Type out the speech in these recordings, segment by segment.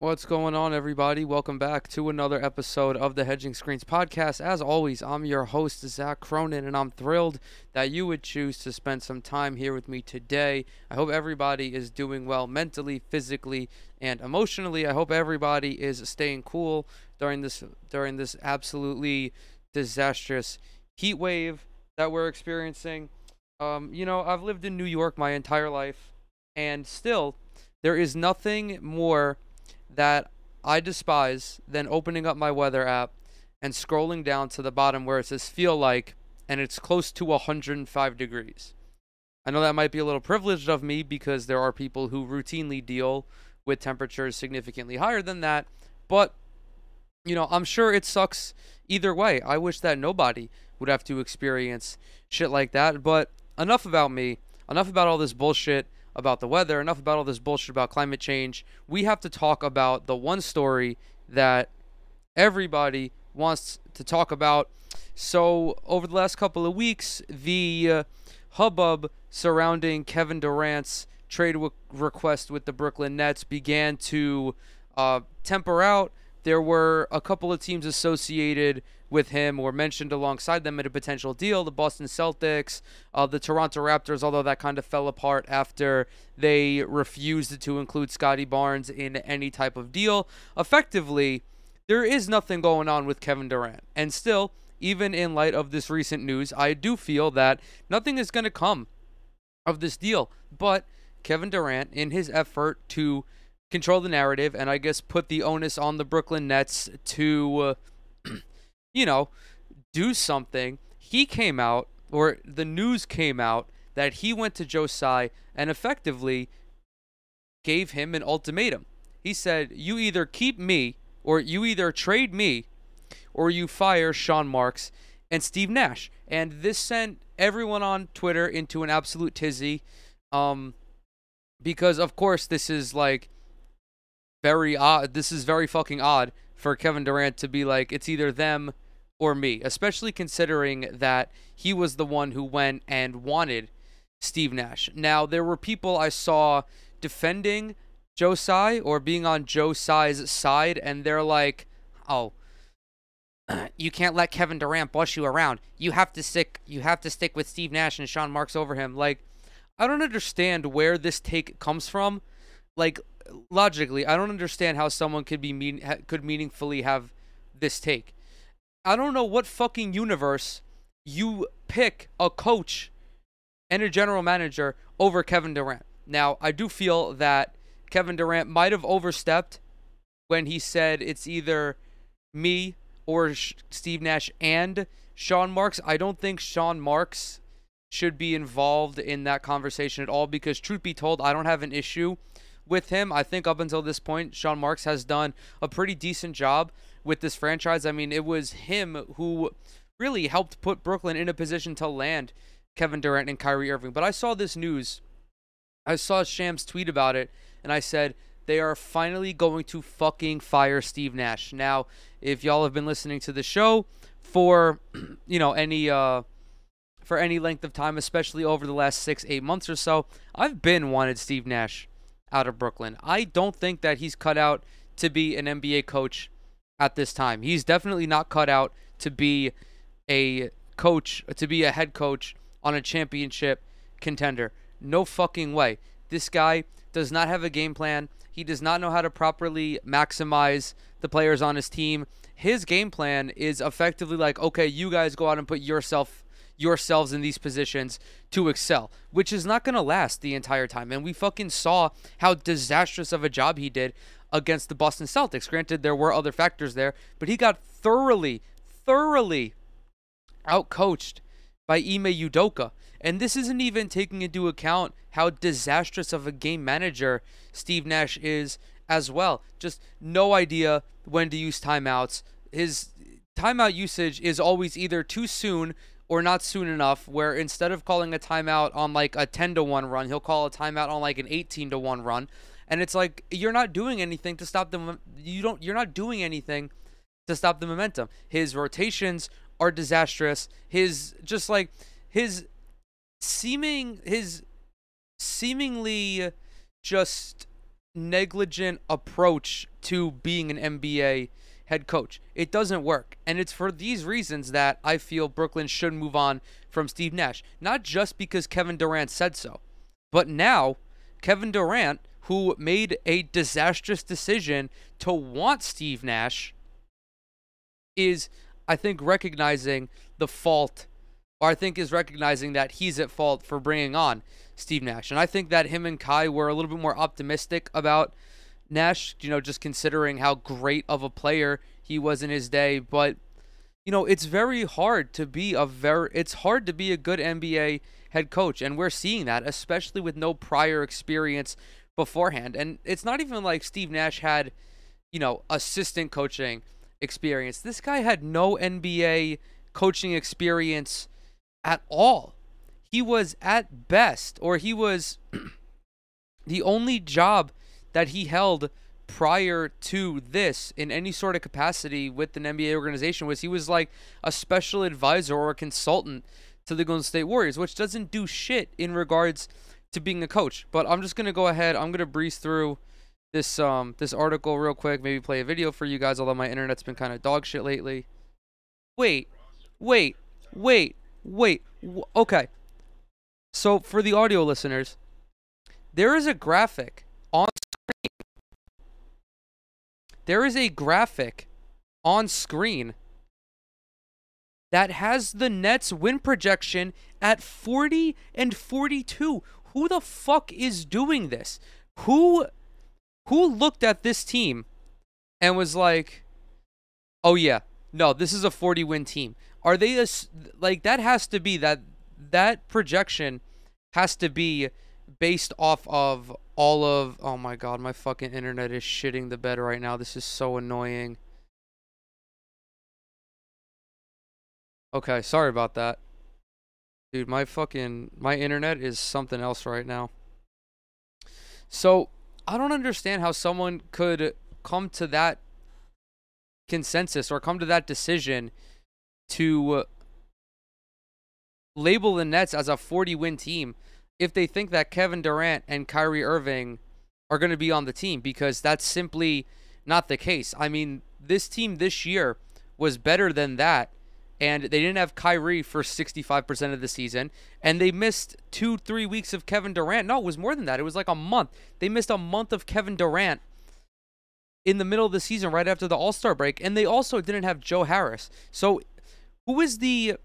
What's going on, everybody? Welcome back to another episode of the Hedging Screens podcast. As always, I'm your host, Zach Cronin, and I'm thrilled that you would choose to spend some time here with me today. I hope everybody is doing well mentally, physically, and emotionally. I hope everybody is staying cool during this during this absolutely disastrous heat wave that we're experiencing. Um, you know, I've lived in New York my entire life, and still, there is nothing more that I despise than opening up my weather app and scrolling down to the bottom where it says feel like and it's close to 105 degrees. I know that might be a little privileged of me because there are people who routinely deal with temperatures significantly higher than that, but you know, I'm sure it sucks either way. I wish that nobody would have to experience shit like that, but enough about me. Enough about all this bullshit about the weather, enough about all this bullshit about climate change. We have to talk about the one story that everybody wants to talk about. So, over the last couple of weeks, the uh, hubbub surrounding Kevin Durant's trade w- request with the Brooklyn Nets began to uh, temper out. There were a couple of teams associated with him or mentioned alongside them in a potential deal. The Boston Celtics, uh, the Toronto Raptors, although that kind of fell apart after they refused to include Scottie Barnes in any type of deal. Effectively, there is nothing going on with Kevin Durant. And still, even in light of this recent news, I do feel that nothing is going to come of this deal. But Kevin Durant, in his effort to control the narrative and I guess put the onus on the Brooklyn Nets to. Uh, you know, do something. He came out, or the news came out, that he went to Joe Tsai and effectively gave him an ultimatum. He said, You either keep me, or you either trade me, or you fire Sean Marks and Steve Nash. And this sent everyone on Twitter into an absolute tizzy. Um, because, of course, this is like very odd. This is very fucking odd for Kevin Durant to be like, it's either them or me, especially considering that he was the one who went and wanted Steve Nash. Now, there were people I saw defending Joe Tsai or being on Joe Tsai's side, and they're like, oh, you can't let Kevin Durant bust you around. You have to stick you have to stick with Steve Nash and Sean Marks over him. Like, I don't understand where this take comes from. Like, logically, I don't understand how someone could be mean could meaningfully have this take. I don't know what fucking universe you pick a coach and a general manager over Kevin Durant. Now, I do feel that Kevin Durant might have overstepped when he said it's either me or Steve Nash and Sean Marks. I don't think Sean Marks should be involved in that conversation at all because, truth be told, I don't have an issue with him. I think up until this point, Sean Marks has done a pretty decent job with this franchise. I mean, it was him who really helped put Brooklyn in a position to land Kevin Durant and Kyrie Irving. But I saw this news. I saw Shams tweet about it, and I said, they are finally going to fucking fire Steve Nash. Now, if y'all have been listening to the show for, you know, any, uh, for any length of time, especially over the last six, eight months or so, I've been wanted Steve Nash out of Brooklyn. I don't think that he's cut out to be an NBA coach at this time. He's definitely not cut out to be a coach, to be a head coach on a championship contender. No fucking way. This guy does not have a game plan. He does not know how to properly maximize the players on his team. His game plan is effectively like, okay, you guys go out and put yourself yourselves in these positions to excel, which is not going to last the entire time. And we fucking saw how disastrous of a job he did against the Boston Celtics. Granted, there were other factors there, but he got thoroughly, thoroughly outcoached by Ime Udoka. And this isn't even taking into account how disastrous of a game manager Steve Nash is as well. Just no idea when to use timeouts. His timeout usage is always either too soon or not soon enough where instead of calling a timeout on like a 10 to 1 run, he'll call a timeout on like an 18 to 1 run and it's like you're not doing anything to stop them. You don't. You're not doing anything to stop the momentum. His rotations are disastrous. His just like his seeming his seemingly just negligent approach to being an NBA head coach. It doesn't work. And it's for these reasons that I feel Brooklyn should move on from Steve Nash. Not just because Kevin Durant said so, but now Kevin Durant, who made a disastrous decision to want Steve Nash, is, I think, recognizing the fault, or I think is recognizing that he's at fault for bringing on Steve Nash. And I think that him and Kai were a little bit more optimistic about Nash, you know, just considering how great of a player he was in his day. But, you know, it's very hard to be a very, it's hard to be a good NBA head coach. And we're seeing that, especially with no prior experience beforehand. And it's not even like Steve Nash had, you know, assistant coaching experience. This guy had no NBA coaching experience at all. He was at best, or he was the only job that he held prior to this in any sort of capacity with an NBA organization was he was like a special advisor or a consultant to the Golden State Warriors, which doesn't do shit in regards to being a coach. But I'm just gonna go ahead. I'm gonna breeze through this um this article real quick. Maybe play a video for you guys. Although my internet's been kind of dog shit lately. Wait, wait, wait, wait. okay. So for the audio listeners, there is a graphic on screen. There is a graphic on screen that has the Nets win projection at 40 and 42. Who the fuck is doing this? Who who looked at this team and was like, "Oh yeah, no, this is a 40 win team." Are they a, like that has to be that that projection has to be based off of all of oh my god, my fucking internet is shitting the bed right now. This is so annoying. Okay, sorry about that. Dude, my fucking my internet is something else right now. So, I don't understand how someone could come to that consensus or come to that decision to label the Nets as a 40 win team if they think that Kevin Durant and Kyrie Irving are going to be on the team because that's simply not the case. I mean, this team this year was better than that and they didn't have Kyrie for 65% of the season, and they missed two, three weeks of Kevin Durant. No, it was more than that. It was like a month. They missed a month of Kevin Durant in the middle of the season, right after the All Star break, and they also didn't have Joe Harris. So, who is the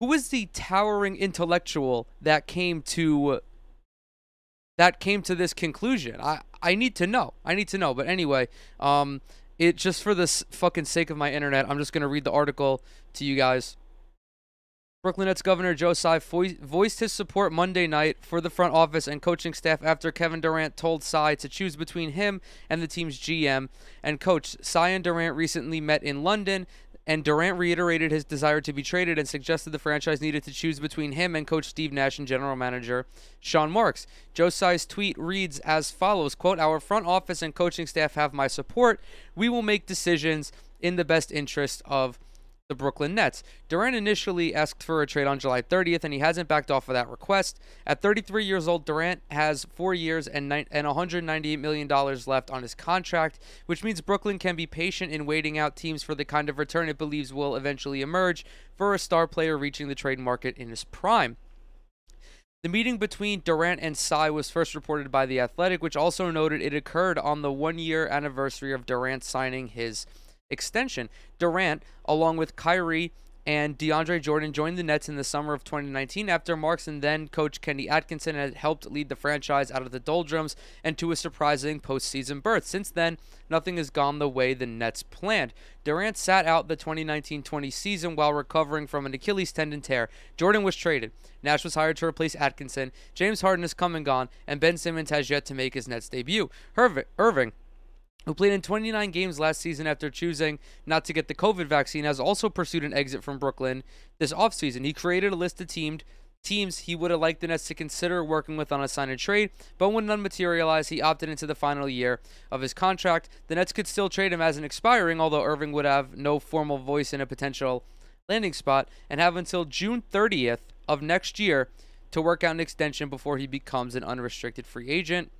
who is the towering intellectual that came to that came to this conclusion? I I need to know. I need to know. But anyway, um, it just for the fucking sake of my internet, I'm just gonna read the article to you guys. Brooklyn Nets Governor Joe Tsai voiced his support Monday night for the front office and coaching staff after Kevin Durant told Tsai to choose between him and the team's GM and coach. Tsai and Durant recently met in London and Durant reiterated his desire to be traded and suggested the franchise needed to choose between him and coach Steve Nash and general manager Sean Marks. Joe Tsai's tweet reads as follows, quote, Our front office and coaching staff have my support. We will make decisions in the best interest of the Brooklyn Nets. Durant initially asked for a trade on July 30th, and he hasn't backed off of that request. At 33 years old, Durant has four years and, ni- and $198 million left on his contract, which means Brooklyn can be patient in waiting out teams for the kind of return it believes will eventually emerge for a star player reaching the trade market in his prime. The meeting between Durant and Tsai was first reported by The Athletic, which also noted it occurred on the one year anniversary of Durant signing his extension. Durant, along with Kyrie and DeAndre Jordan, joined the Nets in the summer of 2019 after Marks and then coach Kenny Atkinson had helped lead the franchise out of the doldrums and to a surprising postseason berth. Since then, nothing has gone the way the Nets planned. Durant sat out the 2019 20 season while recovering from an Achilles tendon tear. Jordan was traded. Nash was hired to replace Atkinson. James Harden has come and gone, and Ben Simmons has yet to make his Nets debut. Irving who played in 29 games last season after choosing not to get the COVID vaccine, has also pursued an exit from Brooklyn this offseason. He created a list of teamed teams he would have liked the Nets to consider working with on a sign and trade, but when none materialized, he opted into the final year of his contract. The Nets could still trade him as an expiring, although Irving would have no formal voice in a potential landing spot and have until June 30th of next year to work out an extension before he becomes an unrestricted free agent.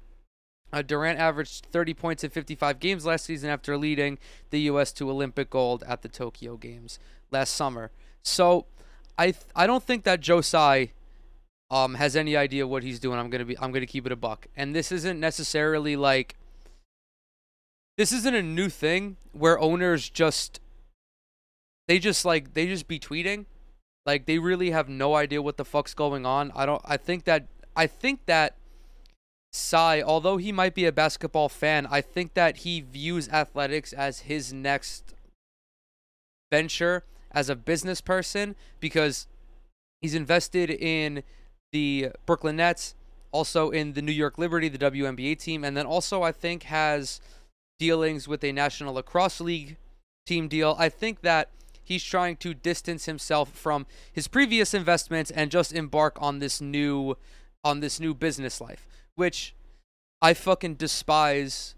Uh, Durant averaged 30 points in 55 games last season after leading the U.S. to Olympic gold at the Tokyo Games last summer. So, I th- I don't think that Joe Tsai um has any idea what he's doing. I'm gonna be I'm gonna keep it a buck. And this isn't necessarily like this isn't a new thing where owners just they just like they just be tweeting. Like they really have no idea what the fuck's going on. I don't I think that I think that Tsai, although he might be a basketball fan, I think that he views athletics as his next venture as a business person because he's invested in the Brooklyn Nets, also in the New York Liberty, the WNBA team, and then also I think has dealings with a National Lacrosse League team deal. I think that he's trying to distance himself from his previous investments and just embark on this new on this new business life, which I fucking despise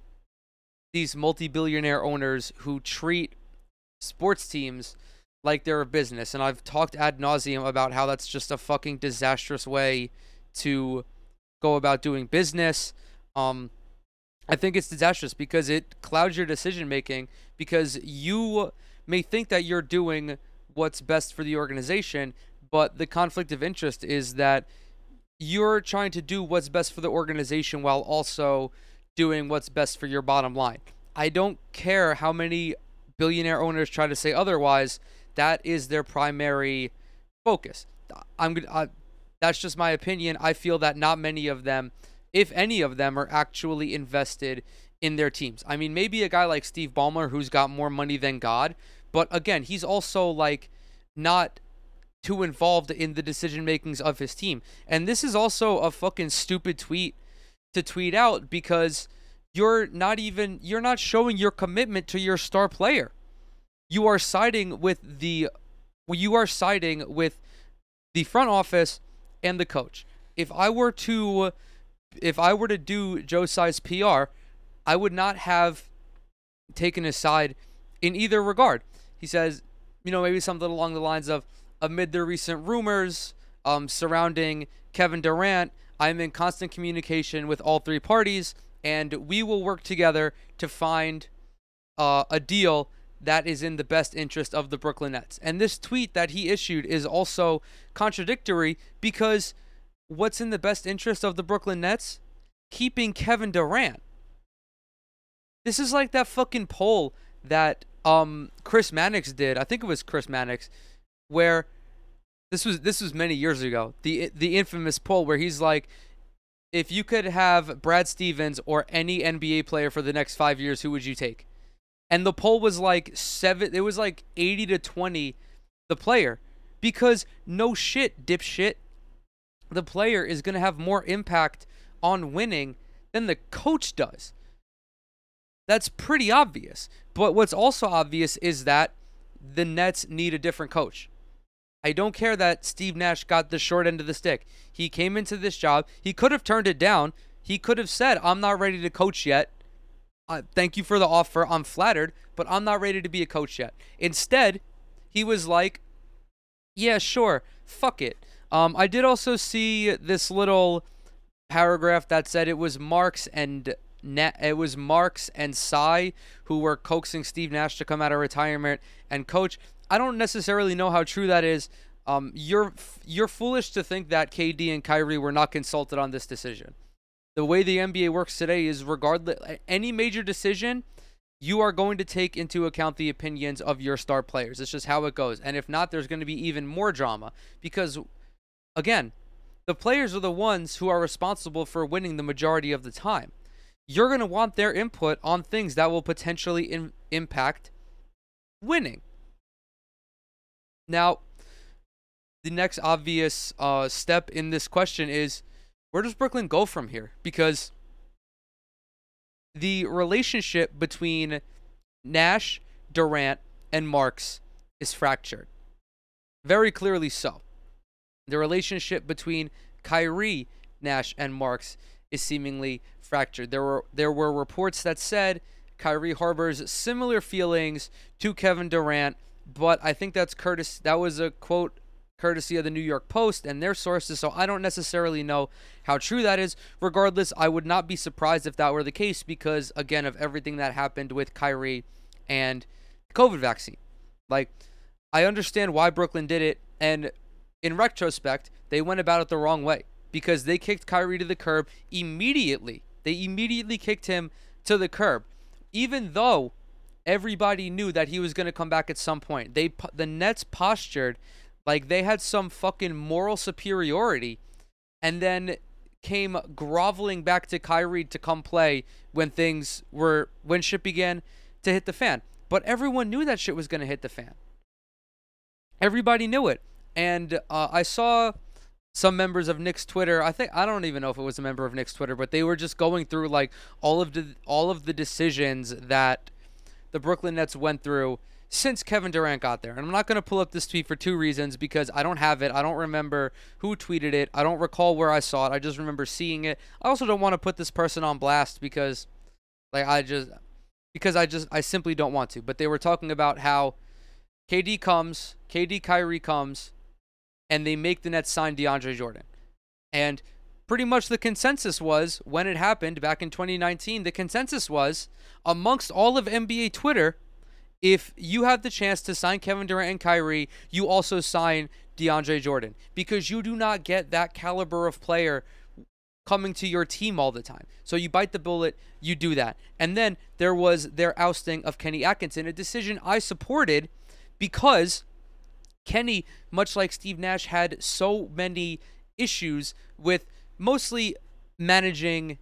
these multi-billionaire owners who treat sports teams like they're a business. And I've talked ad nauseum about how that's just a fucking disastrous way to go about doing business. Um, I think it's disastrous because it clouds your decision making because you may think that you're doing what's best for the organization, but the conflict of interest is that you're trying to do what's best for the organization while also doing what's best for your bottom line. I don't care how many billionaire owners try to say otherwise. That is their primary focus. I'm that's just my opinion. I feel that not many of them, if any of them, are actually invested in their teams. I mean, maybe a guy like Steve Ballmer, who's got more money than God, but again, he's also like not too involved in the decision makings of his team. And this is also a fucking stupid tweet to tweet out because you're not even you're not showing your commitment to your star player. You are siding with the you are siding with the front office and the coach. If I were to if I were to do Joe Tsai's PR, I would not have taken his side in either regard. He says, you know, maybe something along the lines of amid the recent rumors um, surrounding Kevin Durant, I'm in constant communication with all three parties, and we will work together to find uh, a deal that is in the best interest of the Brooklyn Nets. And this tweet that he issued is also contradictory because what's in the best interest of the Brooklyn Nets? Keeping Kevin Durant. This is like that fucking poll that um Chris Mannix did. I think it was Chris Mannix where this was this was many years ago. The the infamous poll where he's like if you could have Brad Stevens or any NBA player for the next 5 years, who would you take? And the poll was like 7 it was like 80 to 20 the player because no shit dipshit the player is going to have more impact on winning than the coach does. That's pretty obvious. But what's also obvious is that the Nets need a different coach. I don't care that Steve Nash got the short end of the stick. He came into this job. He could have turned it down. He could have said, I'm not ready to coach yet. Uh, thank you for the offer. I'm flattered, but I'm not ready to be a coach yet. Instead, he was like, Yeah, sure. Fuck it. Um, I did also see this little paragraph that said it was Marks and it was Marks and Tsai who were coaxing Steve Nash to come out of retirement and coach. I don't necessarily know how true that is. Um, you're you're foolish to think that KD and Kyrie were not consulted on this decision. The way the NBA works today is regardless any major decision, you are going to take into account the opinions of your star players. It's just how it goes. And if not, there's going to be even more drama because again, the players are the ones who are responsible for winning the majority of the time. You're going to want their input on things that will potentially in- impact winning. Now, the next obvious uh, step in this question is where does Brooklyn go from here? Because the relationship between Nash, Durant, and Marks is fractured. Very clearly so. The relationship between Kyrie, Nash, and Marks is seemingly fractured. There were there were reports that said Kyrie harbors similar feelings to Kevin Durant but I think that's Curtis. That was a quote courtesy of the New York Post and their sources, so I don't necessarily know how true that is. Regardless, I would not be surprised if that were the case because, again, of everything that happened with Kyrie and COVID vaccine. Like, I understand why Brooklyn did it, and in retrospect, they went about it the wrong way because they kicked Kyrie to the curb immediately. They immediately kicked him to the curb, even though everybody knew that he was going to come back at some point. They the Nets postured like they had some fucking moral superiority, and then came groveling back to Kyrie to come play when things were when shit began to hit the fan. But everyone knew that shit was going to hit the fan. Everybody knew it. And uh, I saw some members of Knicks Twitter. I think I don't even know if it was a member of Knicks Twitter, but they were just going through like all of the all of the decisions that the Brooklyn Nets went through since Kevin Durant got there. And I'm not going to pull up this tweet for two reasons because I don't have it. I don't remember who tweeted it. I don't recall where I saw it. I just remember seeing it. I also don't want to put this person on blast because like I just because I just I simply don't want to. But they were talking about how KD comes, KD Kyrie comes, and they make the Nets sign DeAndre Jordan. And pretty much the consensus was when it happened back in 2019, the consensus was amongst all of NBA Twitter, if you have the chance to sign Kevin Durant and Kyrie, you also sign DeAndre Jordan because you do not get that caliber of player coming to your team all the time. So you bite the bullet, you do that. And then there was their ousting of Kenny Atkinson, a decision I supported because Kenny, much like Steve Nash, had so many issues with mostly managing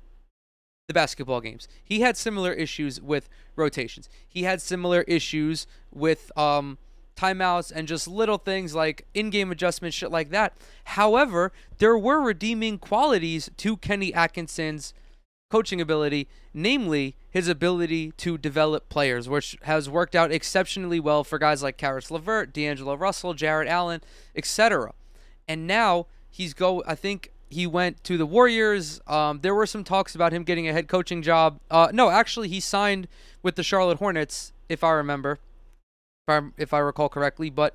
the basketball games. He had similar issues with rotations. He had similar issues with um, timeouts and just little things like in-game adjustments, shit like that. However, there were redeeming qualities to Kenny Atkinson's coaching ability, namely his ability to develop players, which has worked out exceptionally well for guys like Caris LeVert, D'Angelo Russell, Jarrett Allen, etc. And now he's go. I think he went to the Warriors. Um, there were some talks about him getting a head coaching job. Uh, no, actually, he signed with the Charlotte Hornets, if I remember, if I, if I recall correctly. But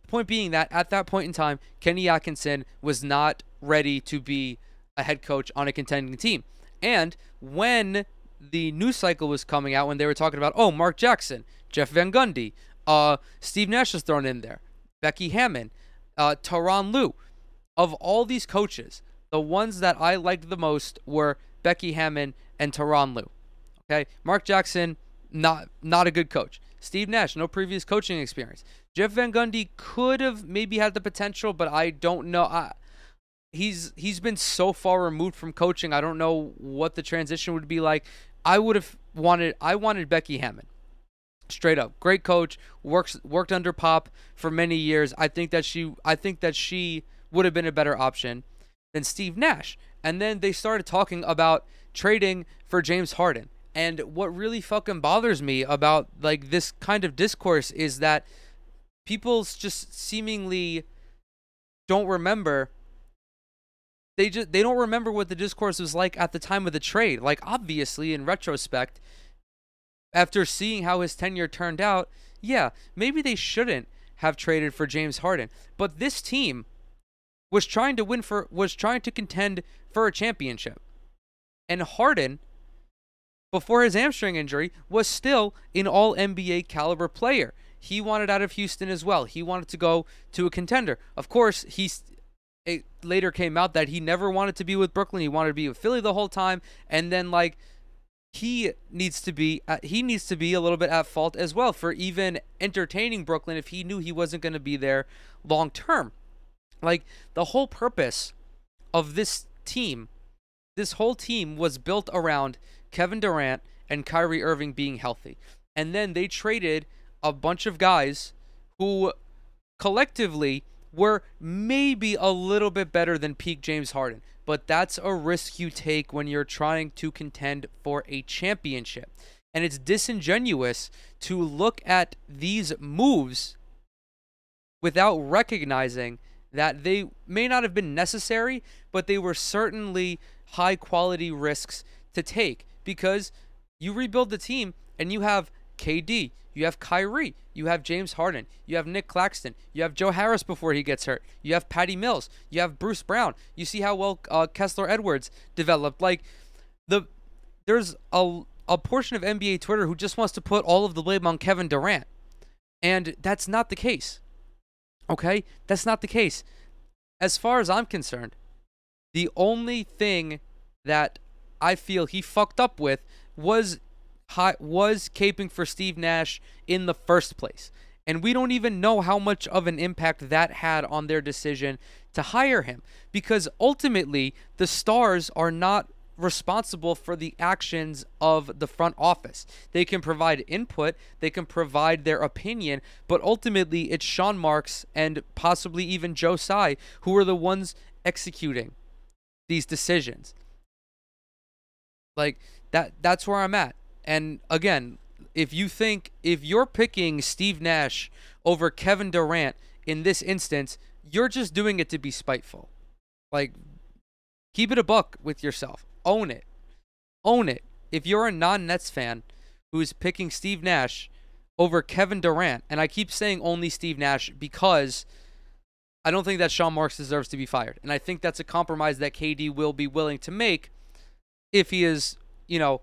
the point being that at that point in time, Kenny Atkinson was not ready to be a head coach on a contending team. And when the news cycle was coming out, when they were talking about, oh, Mark Jackson, Jeff Van Gundy, uh, Steve Nash was thrown in there, Becky Hammon, uh, Tyronn Lue. Of all these coaches, the ones that I liked the most were Becky Hammon and Tyronn Lue. Okay, Mark Jackson, not not a good coach. Steve Nash, no previous coaching experience. Jeff Van Gundy could have maybe had the potential, but I don't know. I, he's he's been so far removed from coaching. I don't know what the transition would be like. I would have wanted I wanted Becky Hammon. Straight up. Great coach, works worked under Pop for many years. I think that she I think that she would have been a better option than Steve Nash. And then they started talking about trading for James Harden. And what really fucking bothers me about like this kind of discourse is that people just seemingly don't remember they just they don't remember what the discourse was like at the time of the trade. Like obviously in retrospect, after seeing how his tenure turned out, yeah, maybe they shouldn't have traded for James Harden. But this team was trying to win for was trying to contend for a championship. And Harden before his hamstring injury was still an all NBA caliber player. He wanted out of Houston as well. He wanted to go to a contender. Of course, he it later came out that he never wanted to be with Brooklyn. He wanted to be with Philly the whole time. And then like he needs to be uh, he needs to be a little bit at fault as well for even entertaining Brooklyn if he knew he wasn't going to be there long term. Like the whole purpose of this team, this whole team was built around Kevin Durant and Kyrie Irving being healthy. And then they traded a bunch of guys who collectively were maybe a little bit better than peak James Harden. But that's a risk you take when you're trying to contend for a championship. And it's disingenuous to look at these moves without recognizing that they may not have been necessary, but they were certainly high quality risks to take because you rebuild the team and you have KD, you have Kyrie, you have James Harden, you have Nic Claxton, you have Joe Harris before he gets hurt, you have Patty Mills, you have Bruce Brown. You see how well uh, Kessler Edwards developed. Like the there's a a portion of NBA Twitter who just wants to put all of the blame on Kevin Durant, and that's not the case. Okay, that's not the case. As far as I'm concerned, the only thing that I feel he fucked up with was was caping for Steve Nash in the first place. And we don't even know how much of an impact that had on their decision to hire him because ultimately the stars are not responsible for the actions of the front office. They can provide input, they can provide their opinion, but ultimately it's Sean Marks and possibly even Joe Tsai who are the ones executing these decisions. Like that that's where I'm at. And again, if you think if you're picking Steve Nash over Kevin Durant in this instance, you're just doing it to be spiteful. Like keep it a buck with yourself. Own it. Own it. If you're a non-Nets fan who's picking Steve Nash over Kevin Durant, and I keep saying only Steve Nash because I don't think that Sean Marks deserves to be fired. And I think that's a compromise that KD will be willing to make if he is, you know,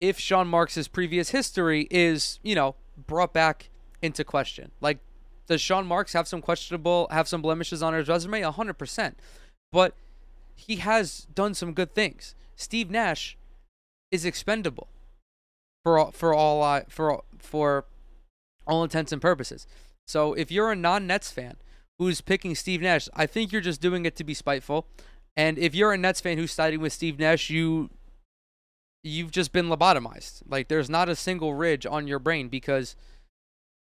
if Sean Marks' previous history is, you know, brought back into question. Like, does Sean Marks have some questionable, have some blemishes on his resume? 100%. But he has done some good things. Steve Nash is expendable for all, for all uh, for for all intents and purposes. So if you're a non-Nets fan who's picking Steve Nash, I think you're just doing it to be spiteful. And if you're a Nets fan who's siding with Steve Nash, you you've just been lobotomized. Like there's not a single ridge on your brain because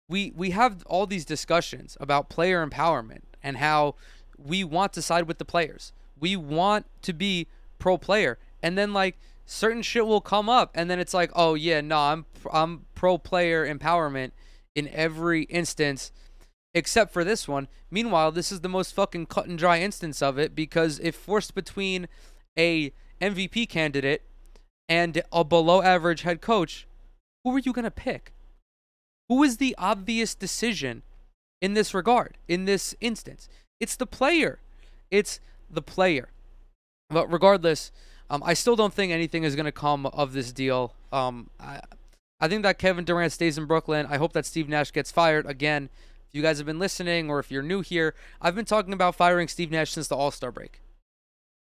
we we have all these discussions about player empowerment and how we want to side with the players. We want to be pro player. And then like certain shit will come up and then it's like, "Oh yeah, no, I'm I'm pro player empowerment in every instance except for this one. Meanwhile, this is the most fucking cut and dry instance of it because if forced between a MVP candidate and a below average head coach, who are you going to pick? Who is the obvious decision in this regard, in this instance? It's the player. It's the player. But regardless, um, I still don't think anything is going to come of this deal. Um, I, I think that Kevin Durant stays in Brooklyn. I hope that Steve Nash gets fired again. If you guys have been listening or if you're new here, I've been talking about firing Steve Nash since the All Star break.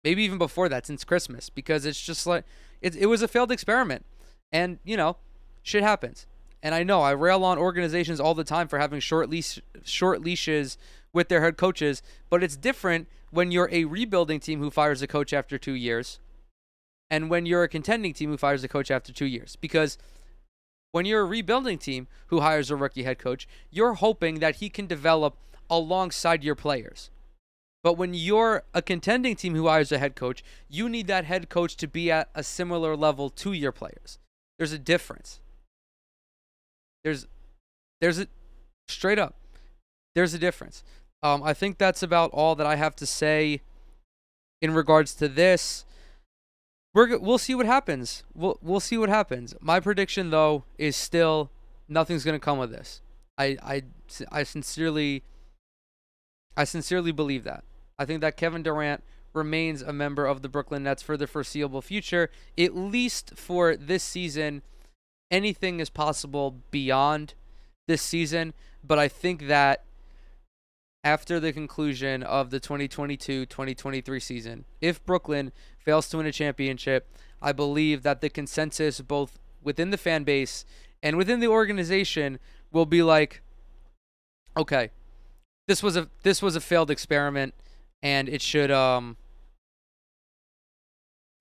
Maybe even before that, since Christmas, because it's just like it, it was a failed experiment. And, you know, shit happens. And I know I rail on organizations all the time for having short leash short leashes with their head coaches, but it's different when you're a rebuilding team who fires a coach after 2 years and when you're a contending team who fires a coach after 2 years because when you're a rebuilding team who hires a rookie head coach, you're hoping that he can develop alongside your players. But when you're a contending team who hires a head coach, you need that head coach to be at a similar level to your players. There's a difference. There's there's a straight up. There's a difference. Um, I think that's about all that I have to say in regards to this we're we'll see what happens. We'll we'll see what happens. My prediction though is still nothing's gonna come of this. I I I sincerely I sincerely believe that. I think that Kevin Durant remains a member of the Brooklyn Nets for the foreseeable future, at least for this season. Anything is possible beyond this season, but I think that after the conclusion of the 2022-2023 season, if Brooklyn fails to win a championship, I believe that the consensus, both within the fan base and within the organization, will be like, okay, this was a this was a failed experiment, and it should um.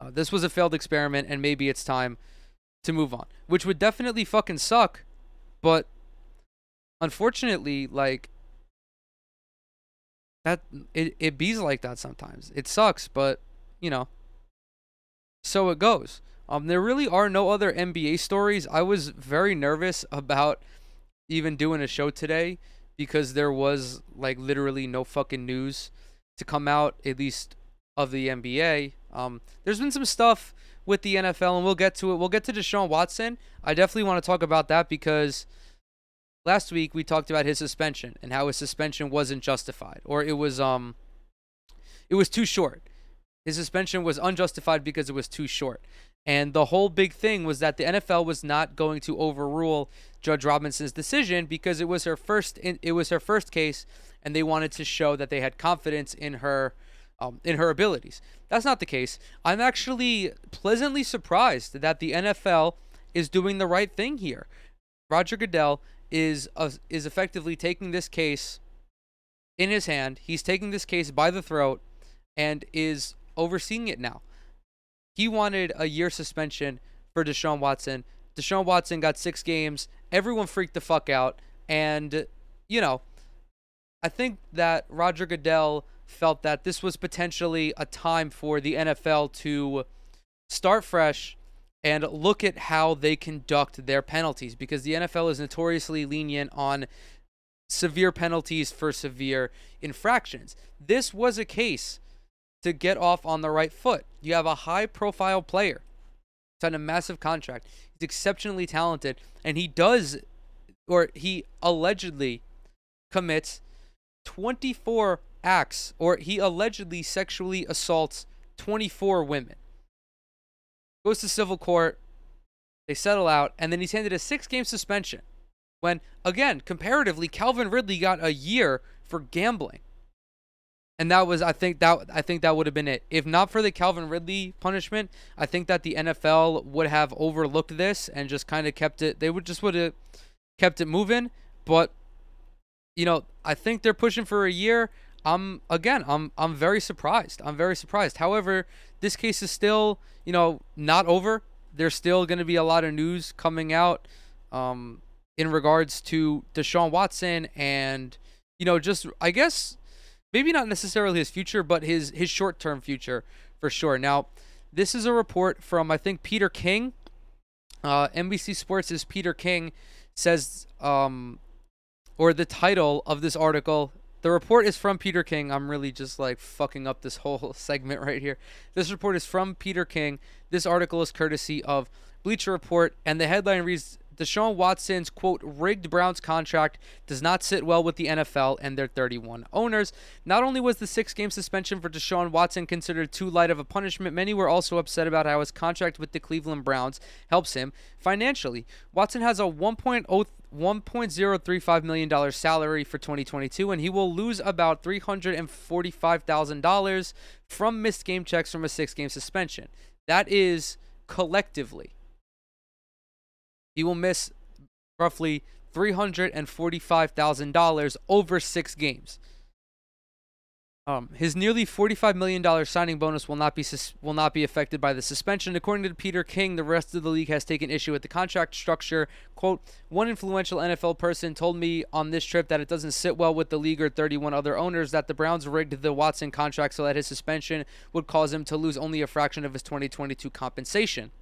Uh, this was a failed experiment, and maybe it's time to move on, which would definitely fucking suck, but unfortunately, like that it it bees like that sometimes. It sucks, but you know, so it goes. Um, there really are no other NBA stories. I was very nervous about even doing a show today because there was like literally no fucking news to come out, at least of the NBA. Um, there's been some stuff with the NFL, and we'll get to it. We'll get to Deshaun Watson. I definitely want to talk about that because last week we talked about his suspension and how his suspension wasn't justified, or it was um, it was too short. His suspension was unjustified because it was too short. And the whole big thing was that the NFL was not going to overrule Judge Robinson's decision because it was her first it was her first case and they wanted to show that they had confidence in her um, in her abilities. That's not the case. I'm actually pleasantly surprised that the NFL is doing the right thing here. Roger Goodell is uh, is effectively taking this case in his hand. He's taking this case by the throat and is overseeing it now. He wanted a year suspension for Deshaun Watson. Deshaun Watson got six games. Everyone freaked the fuck out. And, you know, I think that Roger Goodell felt that this was potentially a time for the NFL to start fresh and look at how they conduct their penalties because the NFL is notoriously lenient on severe penalties for severe infractions. This was a case to get off on the right foot. You have a high profile player, signed a massive contract. He's exceptionally talented, and he does, or he allegedly commits 24 acts, or he allegedly sexually assaults 24 women. Goes to civil court, they settle out, and then he's handed a six game suspension. When, again, comparatively, Calvin Ridley got a year for gambling and that was I think that I think that would have been it. If not for the Calvin Ridley punishment, I think that the NFL would have overlooked this and just kind of kept it. They would just would have kept it moving. But you know, I think they're pushing for a year. I'm again, I'm I'm very surprised. I'm very surprised. However, this case is still you know not over. There's still going to be a lot of news coming out um, in regards to Deshaun Watson and you know just I guess maybe not necessarily his future, but his his short term future for sure. Now, this is a report from I think Peter King. Uh, NBC Sports' is Peter King says, um, or the title of this article. The report is from Peter King. I'm really just like fucking up this whole segment right here. This report is from Peter King. This article is courtesy of Bleacher Report, and the headline reads Deshaun Watson's quote rigged Browns contract does not sit well with the NFL and their 31 owners. Not only was the six game suspension for Deshaun Watson considered too light of a punishment, many were also upset about how his contract with the Cleveland Browns helps him financially. Watson has a 1.0 $1.035 million salary for 2022, and he will lose about $345,000 from missed game checks from a six game suspension. That is collectively he will miss roughly $345,000 over six games. Um, his nearly $45 million signing bonus will not be sus- will not be affected by the suspension. According to Peter King, the rest of the league has taken issue with the contract structure. "Quote: One influential NFL person told me on this trip that it doesn't sit well with the league or 31 other owners that the Browns rigged the Watson contract so that his suspension would cause him to lose only a fraction of his 2022 compensation."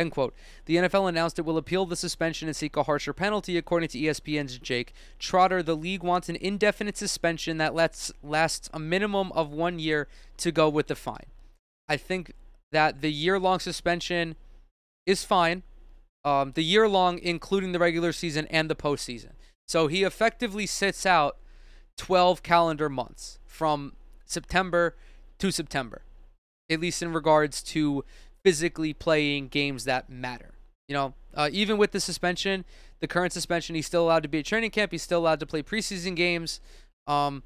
End quote. The NFL announced it will appeal the suspension and seek a harsher penalty, according to ESPN's Jake Trotter. The league wants an indefinite suspension that lets lasts a minimum of one year to go with the fine. I think that the year-long suspension is fine. Um, the year-long, including the regular season and the postseason. So he effectively sits out 12 calendar months from September to September, at least in regards to physically playing games that matter. You know, uh, even with the suspension, the current suspension, he's still allowed to be at training camp. He's still allowed to play preseason games. Um,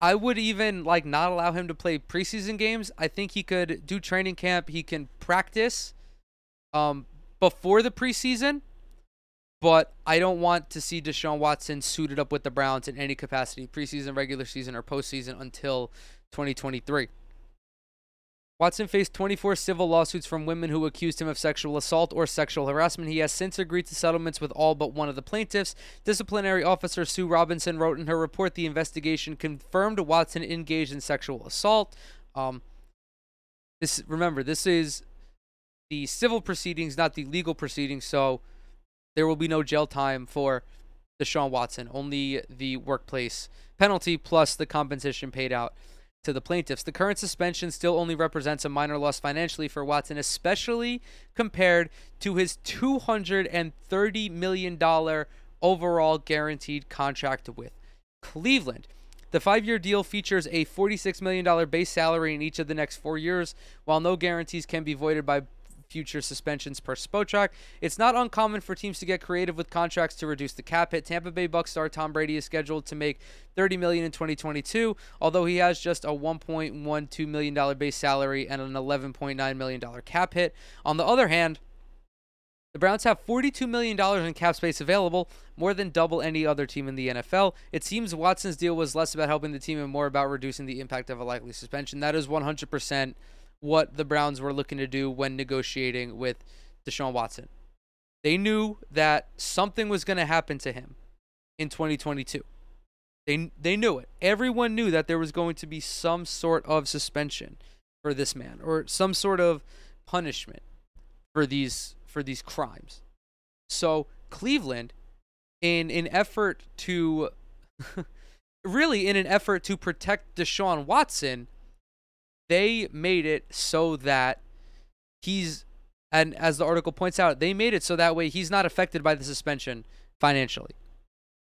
I would even like not allow him to play preseason games. I think he could do training camp. He can practice um, before the preseason, but I don't want to see Deshaun Watson suited up with the Browns in any capacity, preseason, regular season, or postseason until 2023. Watson faced 24 civil lawsuits from women who accused him of sexual assault or sexual harassment. He has since agreed to settlements with all but one of the plaintiffs. Disciplinary officer Sue Robinson wrote in her report the investigation confirmed Watson engaged in sexual assault. Um, this remember this is the civil proceedings, not the legal proceedings. So there will be no jail time for Deshaun Watson. Only the workplace penalty plus the compensation paid out to the plaintiffs. The current suspension still only represents a minor loss financially for Watson, especially compared to his $230 million overall guaranteed contract with Cleveland. The five year deal features a $46 million base salary in each of the next four years, while no guarantees can be voided by future suspensions per Spotrac. It's not uncommon for teams to get creative with contracts to reduce the cap hit. Tampa Bay Bucks star Tom Brady is scheduled to make 30 million in 2022, although he has just a 1.12 million dollar base salary and an 11.9 million dollar cap hit. On the other hand, the Browns have $42 million in cap space available, more than double any other team in the NFL. It seems Watson's deal was less about helping the team and more about reducing the impact of a likely suspension. That is 100% what the Browns were looking to do when negotiating with Deshaun Watson. They knew that something was going to happen to him in 2022. They they knew it. Everyone knew that there was going to be some sort of suspension for this man or some sort of punishment for these for these crimes. So Cleveland in an effort to really in an effort to protect Deshaun Watson, they made it so that he's and as the article points out, they made it so that way he's not affected by the suspension financially.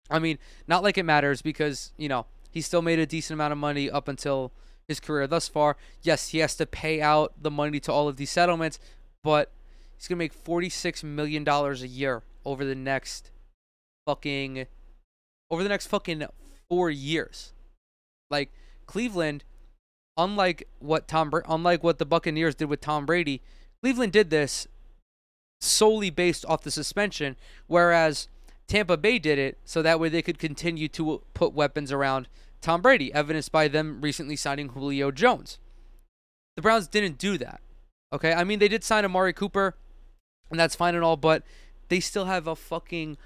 I mean, not like it matters because, you know, he still made a decent amount of money up until his career thus far. Yes, he has to pay out the money to all of these settlements, but he's going to make $46 million a year over the next fucking over the next fucking 4 years. Like Cleveland unlike what Tom unlike what the Buccaneers did with Tom Brady, Cleveland did this solely based off the suspension, whereas Tampa Bay did it so that way they could continue to put weapons around Tom Brady, evidenced by them recently signing Julio Jones. The Browns didn't do that. Okay, I mean they did sign Amari Cooper, and that's fine and all, but they still have a fucking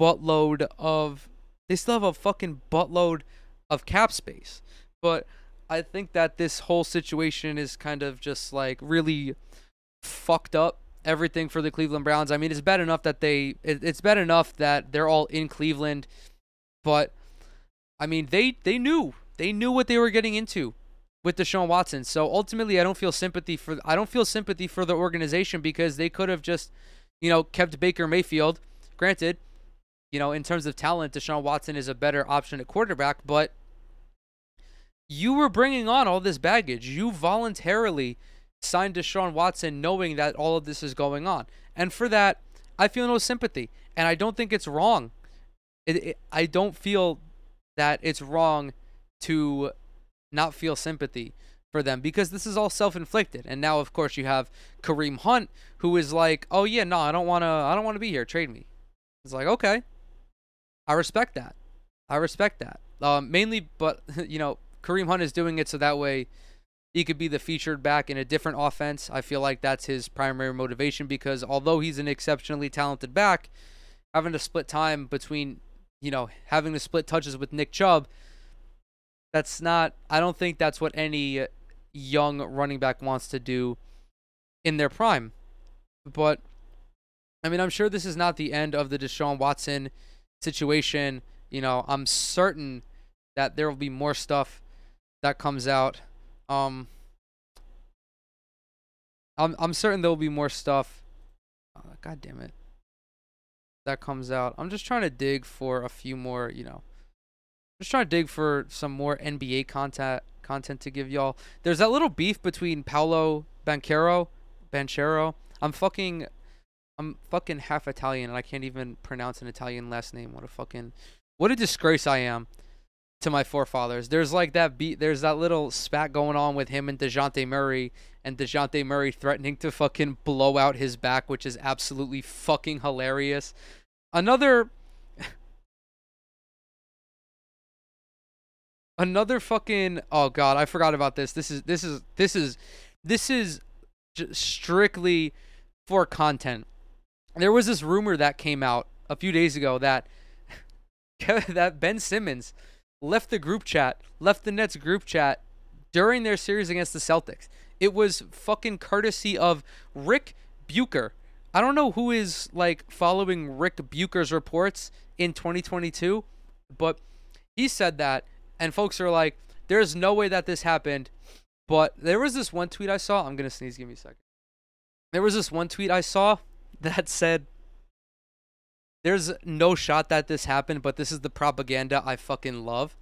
buttload of they still have a fucking buttload of cap space. But I think that this whole situation is kind of just like really fucked up everything for the Cleveland Browns. I mean, it's bad enough that they it, it's bad enough that they're all in Cleveland, but I mean, they they knew they knew what they were getting into with Deshaun Watson. So ultimately, I don't feel sympathy for I don't feel sympathy for the organization because they could have just, you know, kept Baker Mayfield. Granted, you know, in terms of talent, Deshaun Watson is a better option at quarterback, but you were bringing on all this baggage. You voluntarily signed Deshaun Watson knowing that all of this is going on. And for that, I feel no sympathy. And I don't think it's wrong. It, it, I don't feel that it's wrong to not feel sympathy for them because this is all self-inflicted. And now, of course, you have Kareem Hunt, who is like, "Oh yeah, no, I don't want to. I don't want to be here. Trade me." It's like, okay, I respect that. I respect that. Um, mainly, but you know, Kareem Hunt is doing it so that way he could be the featured back in a different offense. I feel like that's his primary motivation because although he's an exceptionally talented back, having to split time between, you know, having to split touches with Nick Chubb, that's not, I don't think that's what any young running back wants to do in their prime. But, I mean, I'm sure this is not the end of the Deshaun Watson situation. You know, I'm certain that there will be more stuff that comes out. Um, I'm I'm certain there will be more stuff. Oh, God damn it. That comes out. I'm just trying to dig for a few more, you know. Just trying to dig for some more NBA content content to give y'all. There's that little beef between Paolo Banchero, Banchero. I'm fucking I'm fucking half Italian and I can't even pronounce an Italian last name. What a fucking what a disgrace I am to my forefathers. There's like that beat. There's that little spat going on with him and Dejounte Murray, and Dejounte Murray threatening to fucking blow out his back, which is absolutely fucking hilarious. Another. Another fucking oh god, I forgot about this. This is this is this is this is strictly for content. There was this rumor that came out a few days ago that that Ben Simmons left the group chat, left the Nets group chat during their series against the Celtics. It was fucking courtesy of Ric Bucher. I don't know who is like following Ric Bucher's reports in 2022, but he said that, and folks are like, There's no way that this happened. But there was this one tweet I saw. I'm gonna sneeze. Give me a second. There was this one tweet I saw that said, "There's no shot that this happened, but this is the propaganda I fucking love."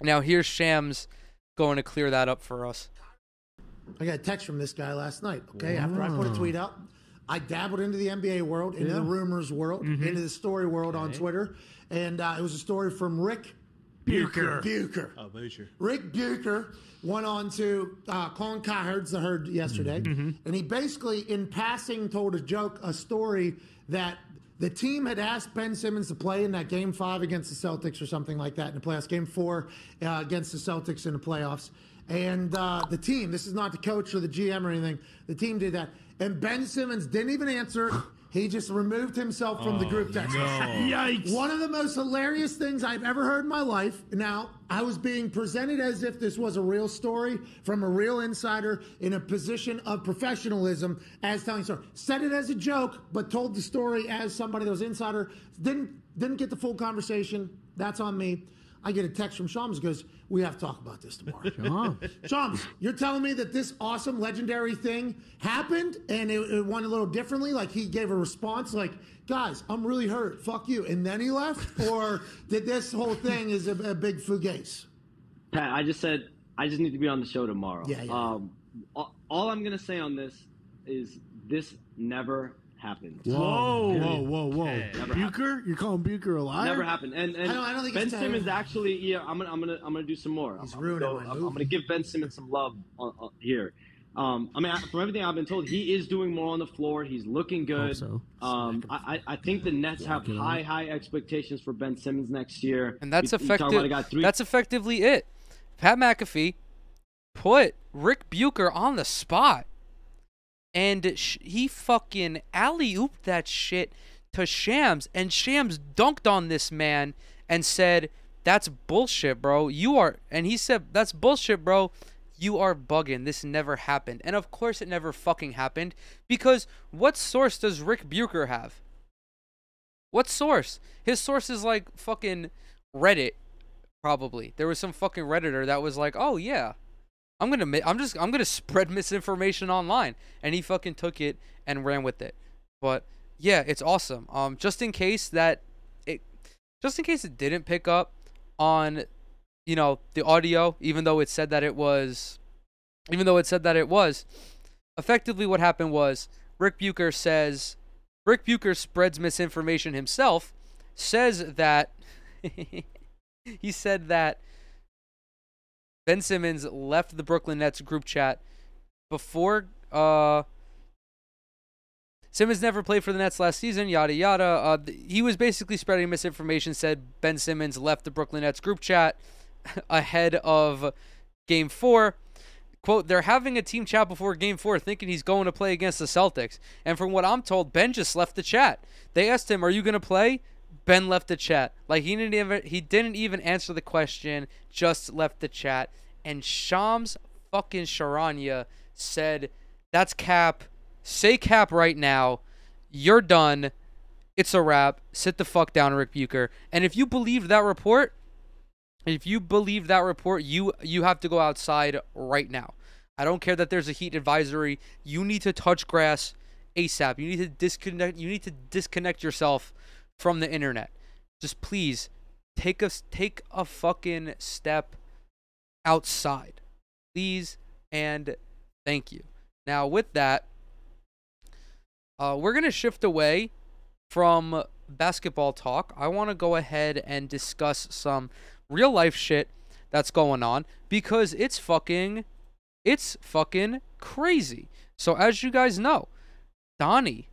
Now here's Shams going to clear that up for us. I got a text from this guy last night. Okay, after I put a tweet up, I dabbled into the NBA world, into the rumors world, into the story world on Twitter, and uh, it was a story from Ric Bucher. Bucher. Oh, Boucher. Ric Bucher went on to uh, Colin Cowherd's the herd yesterday, and he basically, in passing, told a joke, a story that the team had asked Ben Simmons to play in that Game Five against the Celtics or something like that in the playoffs. Game Four uh, against the Celtics in the playoffs, and uh, the team. This is not the coach or the GM or anything. The team did that, and Ben Simmons didn't even answer. He just removed himself from the oh, group text. Yikes. One of the most hilarious things I've ever heard in my life. Now, I was being presented as if this was a real story from a real insider in a position of professionalism as telling a story. Said it as a joke, but told the story as somebody that was insider. Didn't didn't get the full conversation. That's on me. I get a text from Shams goes, "We have to talk about this tomorrow." Shams, you're telling me that this awesome, legendary thing happened and it, it went a little differently? Like he gave a response, like, "Guys, I'm really hurt. Fuck you," and then he left, or did this whole thing is a, a big fugazi? Pat, I just said I just need to be on the show tomorrow. Yeah, yeah. Um, all, all I'm gonna say on this is this never happened. Whoa, whoa, whoa, whoa. Never Bucher? You're calling Bucher a liar? Never happened. And and I don't- I don't think Ben Simmons actually, yeah, I'm gonna I'm gonna I'm gonna do some more. He's I'm, gonna ruining go- my I'm, I'm gonna give Ben Simmons some love on, on, here. Um, I mean, from everything I've been told, he is doing more on the floor. He's looking good. so. Um, I, I I think the Nets have high high expectations for Ben Simmons next year. And that's You- you talk about effective. a three- That's effectively it. Pat McAfee put Ric Bucher on the spot, and sh- he fucking alley ooped that shit to Shams, and Shams dunked on this man and said, "That's bullshit, bro. You are," and he said, "That's bullshit, bro." You are bugging. This never happened. And of course it never fucking happened because what source does Ric Bucher have? What source? His source is like fucking Reddit probably. There was some fucking redditor that was like, "Oh yeah, I'm gonna, I'm just, I'm gonna spread misinformation online," and he fucking took it and ran with it. But yeah, it's awesome. Um, just in case that it, just in case it didn't pick up on, you know, the audio, even though it said that it was, even though it said that it was, effectively what happened was Ric Bucher says, Ric Bucher spreads misinformation himself, says that. he said that Ben Simmons left the Brooklyn Nets group chat before uh Simmons never played for the Nets last season, yada yada. Uh, th- he was basically spreading misinformation. Said Ben Simmons left the Brooklyn Nets group chat ahead of Game Four. "Quote: They're having a team chat before Game Four, thinking he's going to play against the Celtics. And from what I'm told, Ben just left the chat. They asked him, "Are you going to play?" Ben left the chat. Like he didn't even he didn't even answer the question, just left the chat. And Shams fucking Charania said, "That's cap. Say cap right now. You're done. It's a wrap. Sit the fuck down, Ric Bucher." And if you believe that report, if you believe that report, you you have to go outside right now. I don't care that there's a heat advisory. You need to touch grass ASAP. You need to disconnect you need to disconnect yourself from the internet. Just please take a take a fucking step outside. Please and thank you. Now with that, uh, we're gonna shift away from basketball talk. I want to go ahead and discuss some real life shit that's going on because it's fucking it's fucking crazy. So as you guys know, Donnie,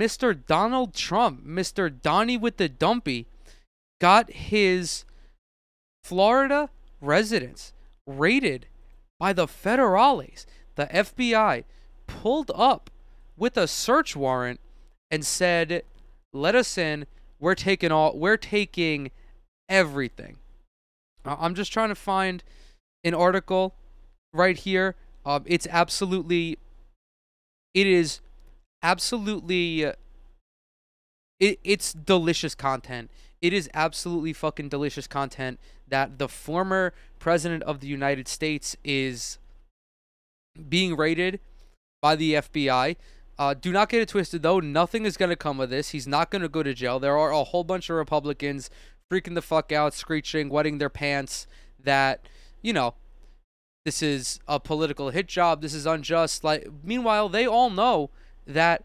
Mr. Donald Trump, Mr. Donnie with the dumpy, got his Florida residence raided by the federales. The FBI pulled up with a search warrant and said, "Let us in. We're taking all. We're taking everything." I'm just trying to find an article right here. Um, it's absolutely, it is absolutely it, it's delicious content. It is absolutely fucking delicious content that the former president of the United States is being raided by the FBI. Uh, do not get it twisted though. Nothing is going to come of this. He's not going to go to jail. There are a whole bunch of Republicans freaking the fuck out, screeching, wetting their pants that, you know, this is a political hit job. This is unjust. Like, meanwhile, they all know that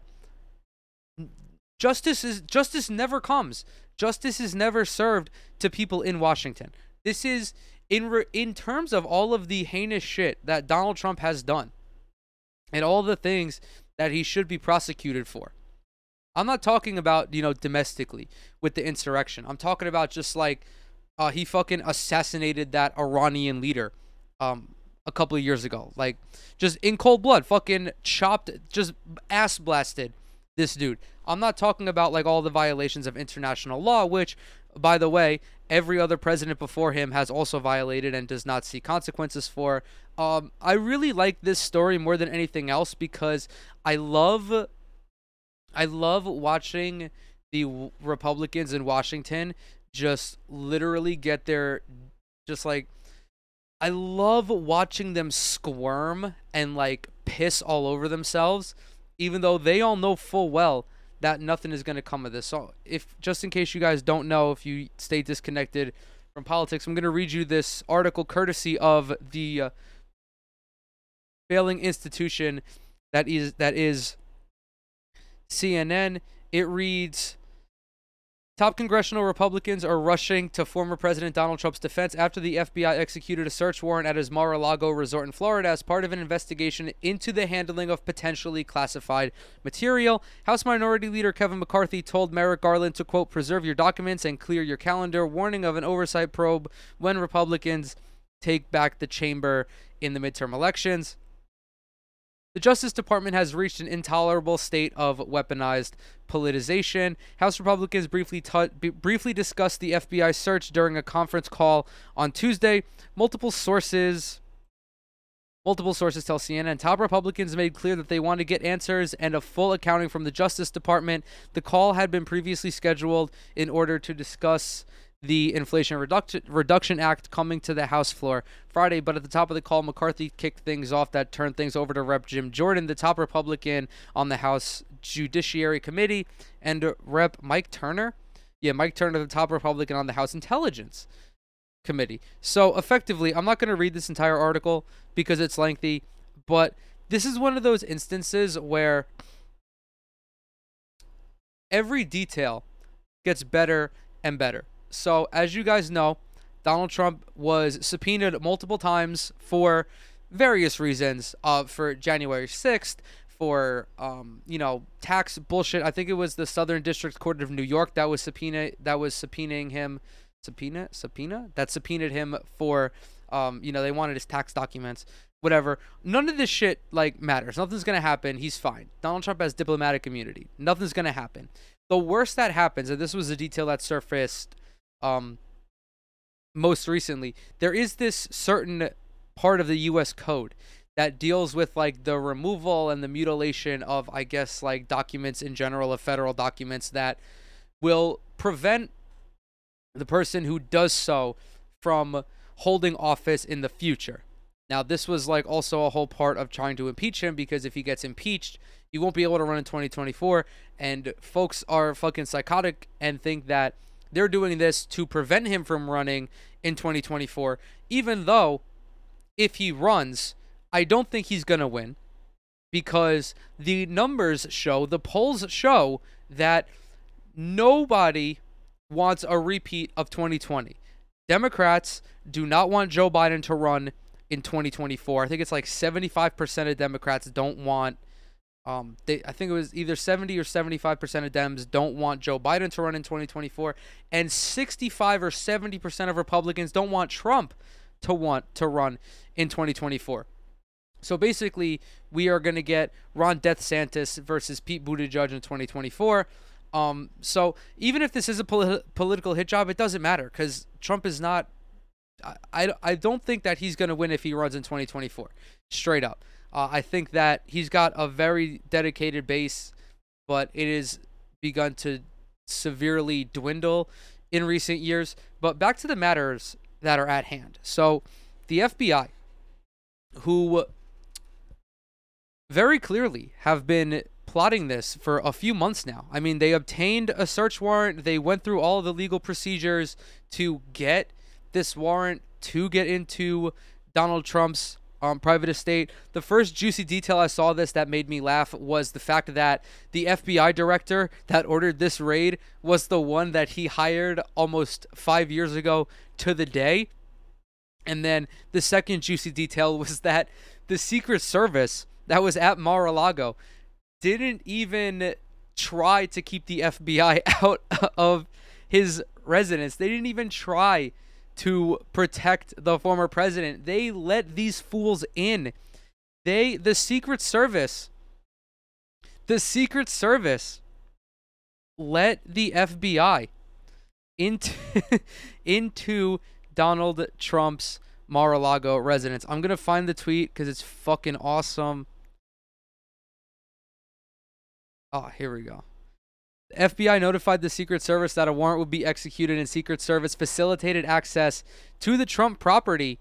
justice is justice never comes. Justice is never served to people in Washington. This is in re- in terms of all of the heinous shit that Donald Trump has done and all the things that he should be prosecuted for. I'm not talking about, you know, domestically with the insurrection. I'm talking about just like uh, he fucking assassinated that Iranian leader um, a couple of years ago. Like, just in cold blood, fucking chopped, just ass blasted this dude. I'm not talking about like all the violations of international law, which, by the way, every other president before him has also violated and does not see consequences for. Um, I really like this story more than anything else because I love, I love watching the Republicans in Washington just literally get their, just like, I love watching them squirm and like piss all over themselves, even though they all know full well that nothing is going to come of this. So, if just in case you guys don't know, if you stay disconnected from politics, I'm going to read you this article courtesy of the uh, failing institution that is that is CNN. It reads. Top congressional Republicans are rushing to former President Donald Trump's defense after the FBI executed a search warrant at his Mar a Lago resort in Florida as part of an investigation into the handling of potentially classified material. House Minority Leader Kevin McCarthy told Merrick Garland to, quote, preserve your documents and clear your calendar, warning of an oversight probe when Republicans take back the chamber in the midterm elections. The Justice Department has reached an intolerable state of weaponized politicization. House Republicans briefly t- briefly discussed the FBI search during a conference call on Tuesday. Multiple sources Multiple sources tell CNN top Republicans made clear that they want to get answers and a full accounting from the Justice Department. The call had been previously scheduled in order to discuss the Inflation Reduction, Reduction Act coming to the House floor Friday. But at the top of the call, McCarthy kicked things off that turned things over to Rep. Jim Jordan, the top Republican on the House Judiciary Committee, and Rep. Mike Turner. Yeah, Mike Turner, the top Republican on the House Intelligence Committee. So effectively, I'm not going to read this entire article because it's lengthy, but this is one of those instances where every detail gets better and better. So, as you guys know, Donald Trump was subpoenaed multiple times for various reasons. Uh, for January 6th, for um, you know, tax bullshit. I think it was the Southern District Court of New York that was subpoena that was subpoenaing him. Subpoena, subpoena that subpoenaed him for, um, you know, they wanted his tax documents. Whatever. None of this shit like matters. Nothing's gonna happen. He's fine. Donald Trump has diplomatic immunity. Nothing's gonna happen. The worst that happens, and this was a detail that surfaced um, most recently, there is this certain part of the U.S. code that deals with like the removal and the mutilation of, I guess, like documents in general, of federal documents that will prevent the person who does so from holding office in the future. Now, this was like also a whole part of trying to impeach him because if he gets impeached, he won't be able to run in 2024. And folks are fucking psychotic and think that they're doing this to prevent him from running in 2024, even though if he runs, I don't think he's going to win because the numbers show, the polls show that nobody wants a repeat of 2020. Democrats do not want Joe Biden to run in 2024. I think it's like 75% of Democrats don't want um, they, I think it was either 70 or 75 percent of Dems don't want Joe Biden to run in 2024, and 65 or 70 percent of Republicans don't want Trump to want to run in 2024. So basically, we are going to get Ron DeSantis versus Pete Buttigieg in 2024. Um, so even if this is a poli- political hit job, it doesn't matter because Trump is not. I, I, I don't think that he's going to win if he runs in 2024. Straight up. Uh, I think that he's got a very dedicated base, but it has begun to severely dwindle in recent years. But back to the matters that are at hand. So, the FBI, who very clearly have been plotting this for a few months now. I mean, they obtained a search warrant, they went through all the legal procedures to get this warrant to get into Donald Trump's um, private estate. The first juicy detail I saw this that made me laugh was the fact that the FBI director that ordered this raid was the one that he hired almost five years ago to the day. And then the second juicy detail was that the Secret Service that was at Mar-a-Lago didn't even try to keep the FBI out of his residence. They didn't even try to protect the former president. They let these fools in. They the Secret Service the Secret Service let the FBI into into Donald Trump's Mar-a-Lago residence. I'm to find the tweet cuz it's fucking awesome. Oh, here we go. FBI notified the Secret Service that a warrant would be executed and Secret Service facilitated access to the Trump property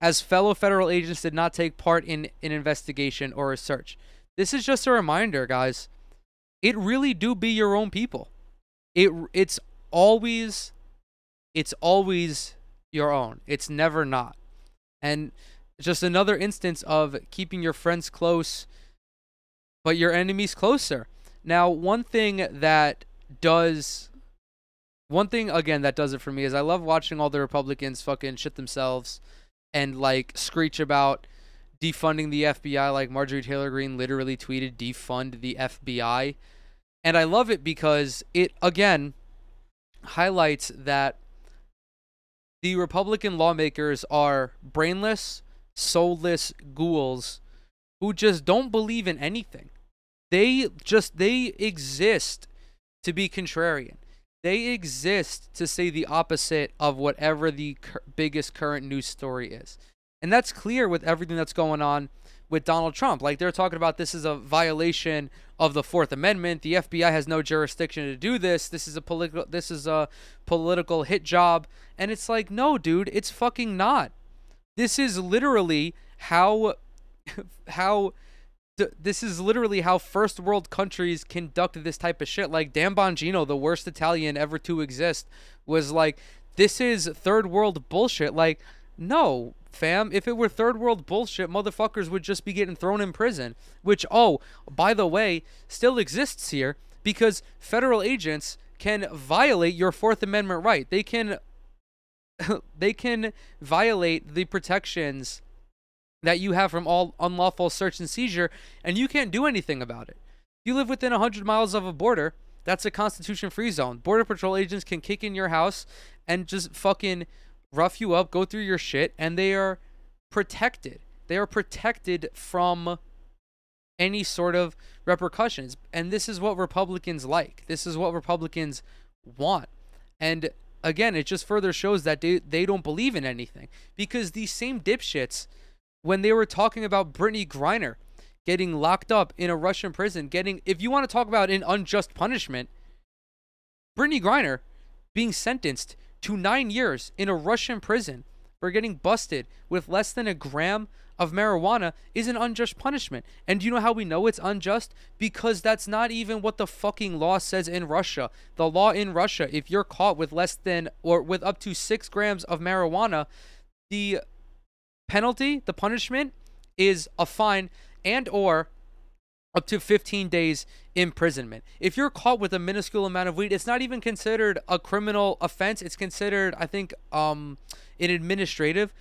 as fellow federal agents did not take part in an investigation or a search. This is just a reminder, guys. It really do be your own people. It it's always it's always your own. It's never not. And just another instance of keeping your friends close but your enemies closer. Now, one thing that does one thing again that does it for me is I love watching all the Republicans fucking shit themselves and like screech about defunding the FBI like Marjorie Taylor Greene literally tweeted defund the FBI. And I love it because it again highlights that the Republican lawmakers are brainless, soulless ghouls who just don't believe in anything. They just they exist to be contrarian. They exist to say the opposite of whatever the cur- biggest current news story is. And that's clear with everything that's going on with Donald Trump. Like they're talking about this is a violation of the 4th Amendment. The FBI has no jurisdiction to do this. This is a political this is a political hit job. And it's like, "No, dude, it's fucking not." This is literally how how this is literally how first world countries conduct this type of shit. Like Dan Bongino, the worst Italian ever to exist, was like, this is third world bullshit. Like, no, fam. If it were third world bullshit, motherfuckers would just be getting thrown in prison. Which, oh, by the way, still exists here because federal agents can violate your Fourth Amendment right. They can. they can violate the protections that you have from all unlawful search and seizure, and you can't do anything about it. You live within 100 miles of a border, that's a constitution free zone. Border Patrol agents can kick in your house and just fucking rough you up, go through your shit, and they are protected. They are protected from any sort of repercussions. And this is what Republicans like. This is what Republicans want. And again, it just further shows that they, they don't believe in anything. Because these same dipshits when they were talking about Brittney Griner getting locked up in a Russian prison, getting, if you want to talk about an unjust punishment, Brittney Griner being sentenced to nine years in a Russian prison for getting busted with less than a gram of marijuana is an unjust punishment. And do you know how we know it's unjust? Because that's not even what the fucking law says in Russia. The law in Russia, if you're caught with less than or with up to six grams of marijuana, the penalty, the punishment is a fine and or up to 15 days imprisonment. If you're caught with a minuscule amount of weed, it's not even considered a criminal offense. It's considered, I think, um, an administrative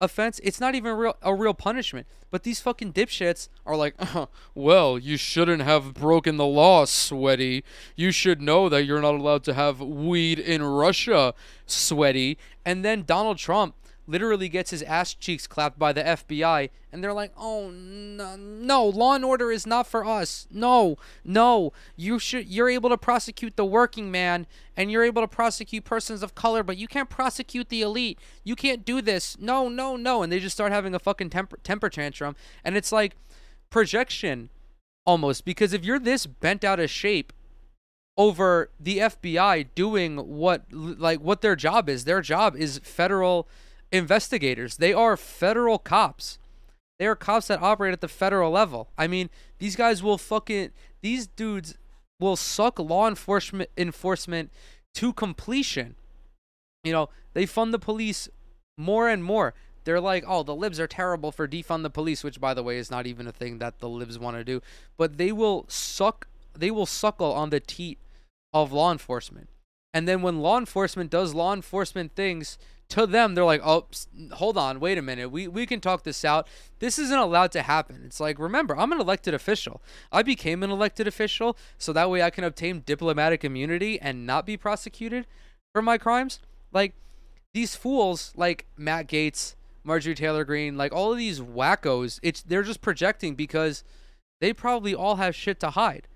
offense. It's not even real a real punishment. But these fucking dipshits are like, uh, well, you shouldn't have broken the law, sweaty. You should know that you're not allowed to have weed in Russia, sweaty. And then Donald Trump literally gets his ass cheeks clapped by the FBI, and they're like, "Oh no, no, Law and Order is not for us. No, no, you should. You're able to prosecute the working man, and you're able to prosecute persons of color, but you can't prosecute the elite. You can't do this. No, no, no." And they just start having a fucking temper temper tantrum, and it's like projection, almost because if you're this bent out of shape over the FBI doing what like what their job is. Their job is federal investigators. They are federal cops. They are cops that operate at the federal level. I mean, these guys will fucking these dudes will suck law enforcement enforcement to completion. You know, they fund the police more and more. They're like, oh, the libs are terrible for defund the police, which by the way is not even a thing that the libs want to do. But they will suck they will suckle on the teat of law enforcement. And then when law enforcement does law enforcement things to them, they're like, oh, hold on, wait a minute. We, we can talk this out. This isn't allowed to happen. It's like, remember, I'm an elected official. I became an elected official so that way I can obtain diplomatic immunity and not be prosecuted for my crimes. Like, these fools, like Matt Gaetz Marjorie Taylor Greene, like all of these wackos, it's they're just projecting because they probably all have shit to hide.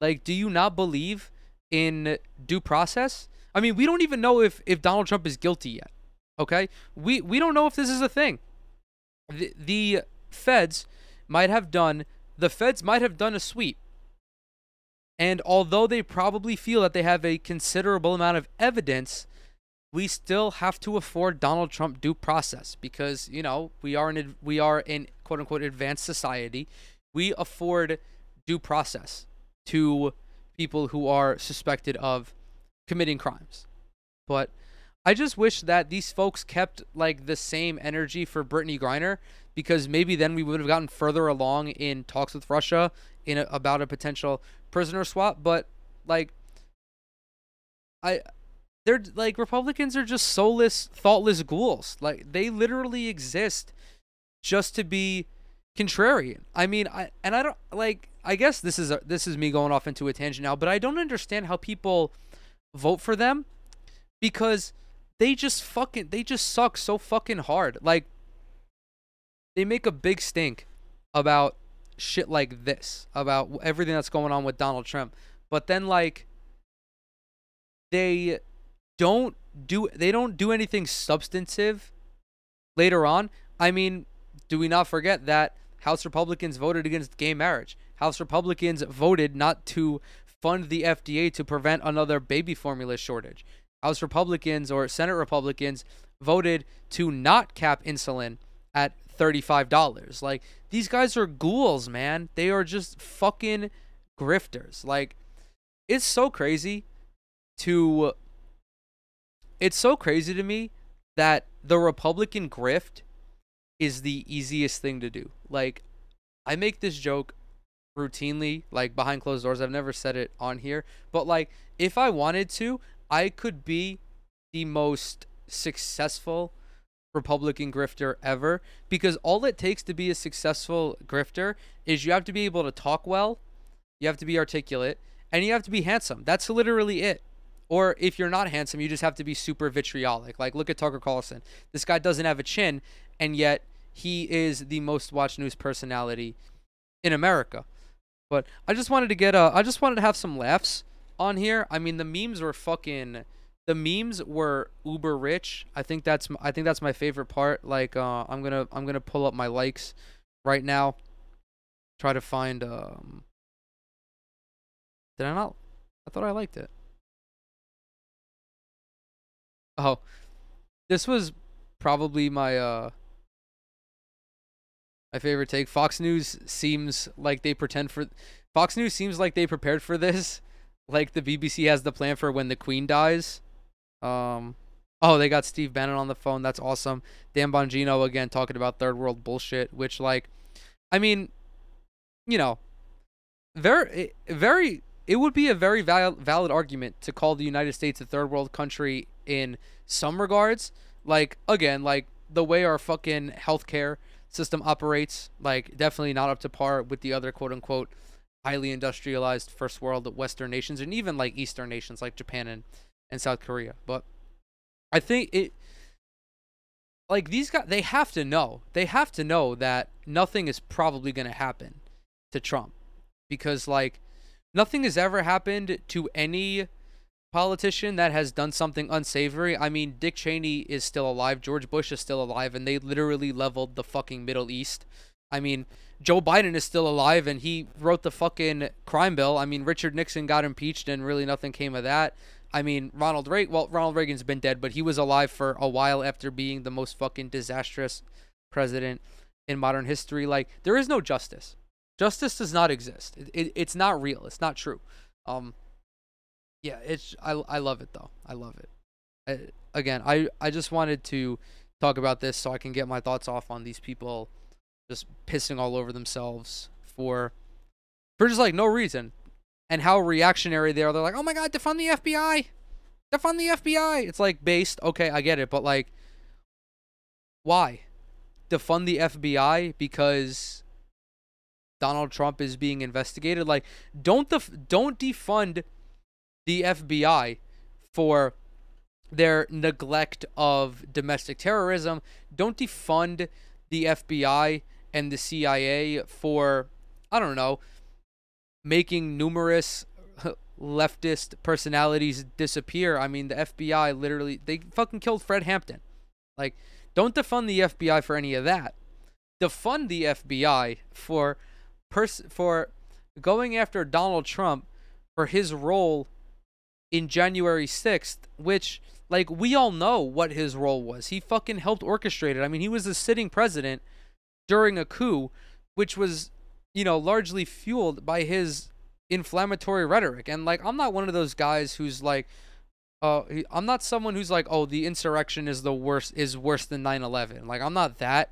Like, do you not believe in due process? I mean, we don't even know if if Donald Trump is guilty yet. Okay? We we don't know if this is a thing. The, the feds might have done the feds might have done a sweep. And although they probably feel that they have a considerable amount of evidence, we still have to afford Donald Trump due process because, you know, we are in we are in quote unquote advanced society. We afford due process to people who are suspected of committing crimes. But I just wish that these folks kept like the same energy for Brittney Griner because maybe then we would have gotten further along in talks with Russia in a, about a potential prisoner swap. But like, I they're like Republicans are just soulless, thoughtless ghouls. Like they literally exist just to be contrarian. I mean, I and I don't like. I guess this is a, this is me going off into a tangent now, but I don't understand how people vote for them because they just fucking they just suck so fucking hard. Like they make a big stink about shit like this, about everything that's going on with Donald Trump. But then like they don't do they don't do anything substantive later on. I mean, do we not forget that House Republicans voted against gay marriage? House Republicans voted not to fund the FDA to prevent another baby formula shortage. House Republicans or Senate Republicans voted to not cap insulin at $35. Like, these guys are ghouls, man. They are just fucking grifters. Like, it's so crazy to. It's so crazy to me that the Republican grift is the easiest thing to do. Like, I make this joke routinely, like behind closed doors. I've never said it on here, but like, if I wanted to, I could be the most successful Republican grifter ever because all it takes to be a successful grifter is you have to be able to talk well, you have to be articulate, and you have to be handsome. That's literally it. Or if you're not handsome, you just have to be super vitriolic. Like look at Tucker Carlson. This guy doesn't have a chin, and yet he is the most watched news personality in America. But I just wanted to get a I just wanted to have some laughs on here. I mean, the memes were fucking. The memes were uber rich. I think that's I think that's my favorite part. Like, uh, I'm gonna I'm gonna pull up my likes right now. Try to find. Um, did I not? I thought I liked it. Oh, this was probably my uh my favorite take. Fox News seems like they pretend for Fox News seems like they prepared for this like the BBC has the plan for when the Queen dies. Um, oh, they got Steve Bannon on the phone. That's awesome. Dan Bongino again talking about third world bullshit, which like, I mean, you know, very, very. It would be a very valid valid argument to call the United States a third world country in some regards. Like again, like the way our fucking healthcare system operates, like definitely not up to par with the other quote unquote highly industrialized first world Western nations and even like Eastern nations like Japan and, and South Korea. But I think it like these guys they have to know. They have to know that nothing is probably gonna happen to Trump. Because like nothing has ever happened to any politician that has done something unsavory. I mean, Dick Cheney is still alive, George Bush is still alive, and they literally leveled the fucking Middle East. I mean, Joe Biden is still alive and he wrote the fucking crime bill. I mean, Richard Nixon got impeached and really nothing came of that. I mean, Ronald Reagan, well, Ronald Reagan's been dead, but he was alive for a while after being the most fucking disastrous president in modern history. Like, there is no justice. Justice does not exist. It, it, it's not real. It's not true. Um, yeah, it's I, I love it though. I love it. I, again, I I just wanted to talk about this so I can get my thoughts off on these people just pissing all over themselves for for just like no reason and how reactionary they are. They're like, "Oh my god, defund the FBI. Defund the FBI." It's like based, okay, I get it, but like why? Defund the FBI because Donald Trump is being investigated. Like, don't the don't defund the FBI for their neglect of domestic terrorism. Don't defund the FBI and the CIA for I don't know making numerous leftist personalities disappear. I mean, the FBI literally they fucking killed Fred Hampton. Like, don't defund the FBI for any of that. Defund the FBI for pers- for going after Donald Trump for his role in January 6th, which like we all know what his role was. He fucking helped orchestrate it. I mean, he was the sitting president during a coup which was, you know, largely fueled by his inflammatory rhetoric. And like I'm not one of those guys who's like uh I'm not someone who's like, "Oh, the insurrection is the worst is worse than 9/11." Like I'm not that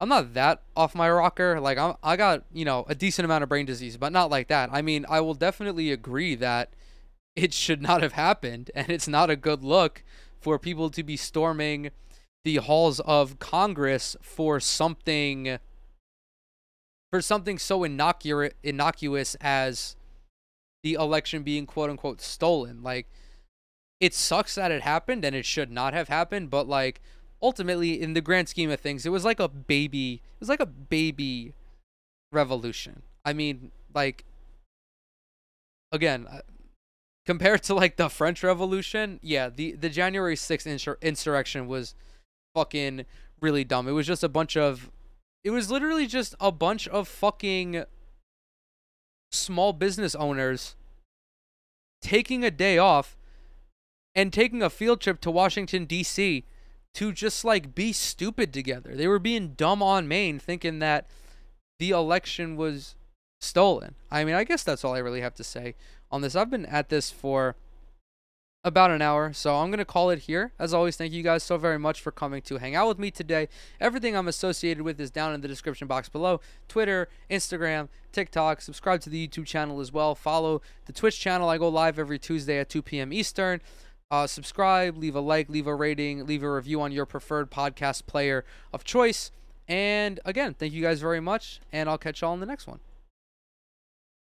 I'm not that off my rocker. Like I'm, I got you know a decent amount of brain disease, but not like that. I mean, I will definitely agree that it should not have happened, and it's not a good look for people to be storming the halls of Congress for something for something so innocuous innocuous as the election being quote unquote stolen. Like it sucks that it happened and it should not have happened, but like ultimately in the grand scheme of things, it was like a baby it was like a baby revolution. I mean, like again, uh, compared to like the French Revolution, yeah, the the January 6th insur- insurrection was fucking really dumb. It was just a bunch of it was literally just a bunch of fucking small business owners taking a day off and taking a field trip to Washington D.C. to just like be stupid together. They were being dumb on main thinking that the election was stolen. I mean, I guess that's all I really have to say on this. I've been at this for about an hour, so I'm going to call it here. As always, thank you guys so very much for coming to hang out with me today. Everything I'm associated with is down in the description box below Twitter, Instagram, TikTok. Subscribe to the YouTube channel as well. Follow the Twitch channel. I go live every Tuesday at 2 p.m. Eastern. Uh, subscribe, leave a like, leave a rating, leave a review on your preferred podcast player of choice. And again, thank you guys very much, and I'll catch y'all in the next one.